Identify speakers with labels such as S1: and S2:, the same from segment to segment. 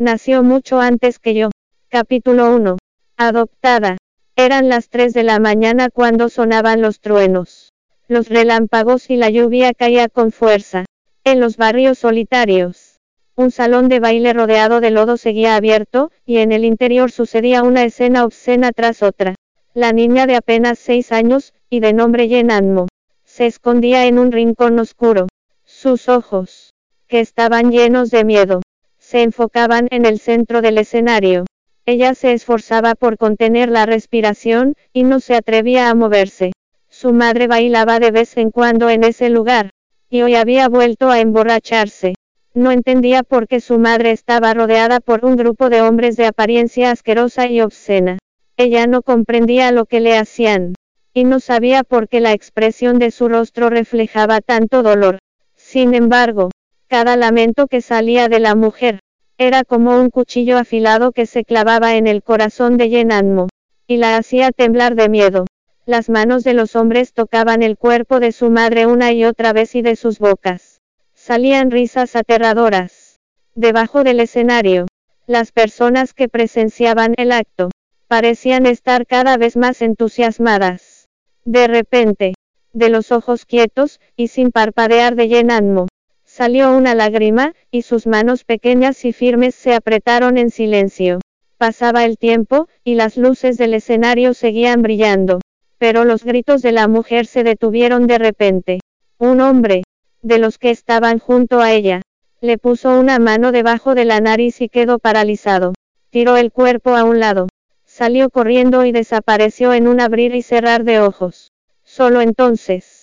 S1: Nació mucho antes que yo. Capítulo 1. Adoptada. Eran las 3 de la mañana cuando sonaban los truenos. Los relámpagos y la lluvia caía con fuerza. En los barrios solitarios. Un salón de baile rodeado de lodo seguía abierto, y en el interior sucedía una escena obscena tras otra. La niña de apenas seis años, y de nombre Yenanmo, se escondía en un rincón oscuro. Sus ojos, que estaban llenos de miedo, se enfocaban en el centro del escenario. Ella se esforzaba por contener la respiración, y no se atrevía a moverse. Su madre bailaba de vez en cuando en ese lugar, y hoy había vuelto a emborracharse. No entendía por qué su madre estaba rodeada por un grupo de hombres de apariencia asquerosa y obscena. Ella no comprendía lo que le hacían, y no sabía por qué la expresión de su rostro reflejaba tanto dolor. Sin embargo, cada lamento que salía de la mujer, era como un cuchillo afilado que se clavaba en el corazón de Yenanmo, y la hacía temblar de miedo. Las manos de los hombres tocaban el cuerpo de su madre una y otra vez y de sus bocas. Salían risas aterradoras. Debajo del escenario, las personas que presenciaban el acto, parecían estar cada vez más entusiasmadas. De repente, de los ojos quietos, y sin parpadear de Yenanmo, Salió una lágrima, y sus manos pequeñas y firmes se apretaron en silencio. Pasaba el tiempo, y las luces del escenario seguían brillando. Pero los gritos de la mujer se detuvieron de repente. Un hombre, de los que estaban junto a ella, le puso una mano debajo de la nariz y quedó paralizado. Tiró el cuerpo a un lado. Salió corriendo y desapareció en un abrir y cerrar de ojos. Solo entonces,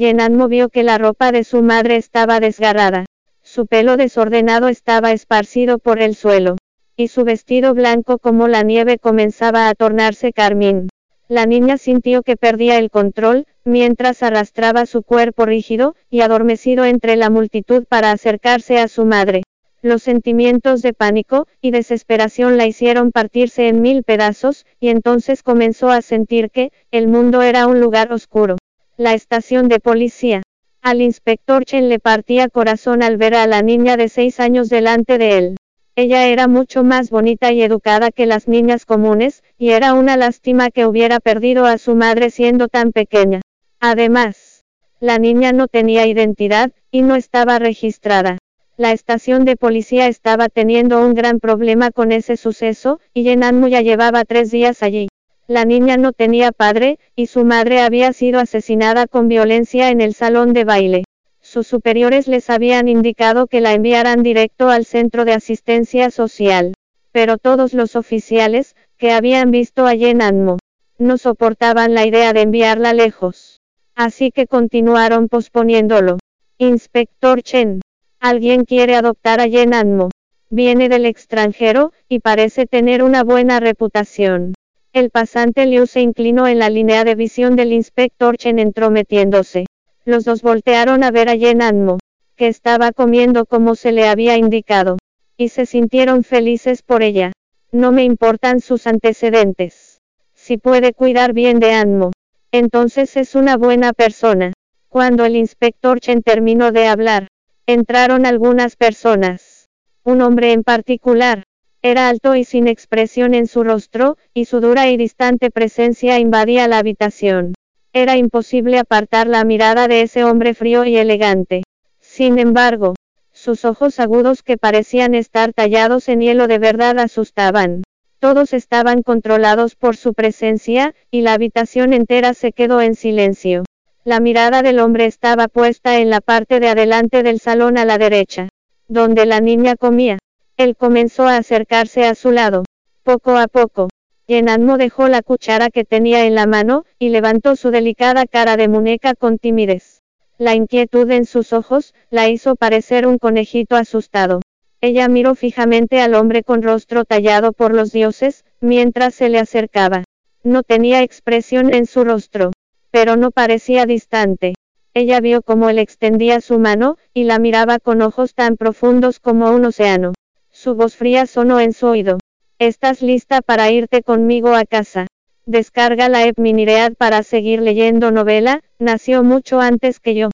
S1: Yenanmo vio que la ropa de su madre estaba desgarrada. Su pelo desordenado estaba esparcido por el suelo. Y su vestido blanco como la nieve comenzaba a tornarse carmín. La niña sintió que perdía el control, mientras arrastraba su cuerpo rígido, y adormecido entre la multitud para acercarse a su madre. Los sentimientos de pánico y desesperación la hicieron partirse en mil pedazos, y entonces comenzó a sentir que, el mundo era un lugar oscuro la estación de policía. Al inspector Chen le partía corazón al ver a la niña de seis años delante de él. Ella era mucho más bonita y educada que las niñas comunes, y era una lástima que hubiera perdido a su madre siendo tan pequeña. Además, la niña no tenía identidad, y no estaba registrada. La estación de policía estaba teniendo un gran problema con ese suceso, y Yenanmu ya llevaba tres días allí. La niña no tenía padre, y su madre había sido asesinada con violencia en el salón de baile. Sus superiores les habían indicado que la enviaran directo al centro de asistencia social. Pero todos los oficiales, que habían visto a Yen Anmo, no soportaban la idea de enviarla lejos. Así que continuaron posponiéndolo. Inspector Chen. Alguien quiere adoptar a Yen Anmo. Viene del extranjero, y parece tener una buena reputación. El pasante Liu se inclinó en la línea de visión del inspector Chen entrometiéndose. Los dos voltearon a ver a Yen Anmo, que estaba comiendo como se le había indicado, y se sintieron felices por ella. No me importan sus antecedentes. Si puede cuidar bien de Anmo, entonces es una buena persona. Cuando el inspector Chen terminó de hablar, entraron algunas personas. Un hombre en particular, era alto y sin expresión en su rostro, y su dura y distante presencia invadía la habitación. Era imposible apartar la mirada de ese hombre frío y elegante. Sin embargo, sus ojos agudos que parecían estar tallados en hielo de verdad asustaban. Todos estaban controlados por su presencia, y la habitación entera se quedó en silencio. La mirada del hombre estaba puesta en la parte de adelante del salón a la derecha, donde la niña comía. Él comenzó a acercarse a su lado. Poco a poco, Yenanmo dejó la cuchara que tenía en la mano, y levantó su delicada cara de muñeca con timidez. La inquietud en sus ojos, la hizo parecer un conejito asustado. Ella miró fijamente al hombre con rostro tallado por los dioses, mientras se le acercaba. No tenía expresión en su rostro, pero no parecía distante. Ella vio cómo él extendía su mano, y la miraba con ojos tan profundos como un océano. Su voz fría sonó en su oído. ¿Estás lista para irte conmigo a casa? Descarga la app Miniread para seguir leyendo novela, nació mucho antes que yo.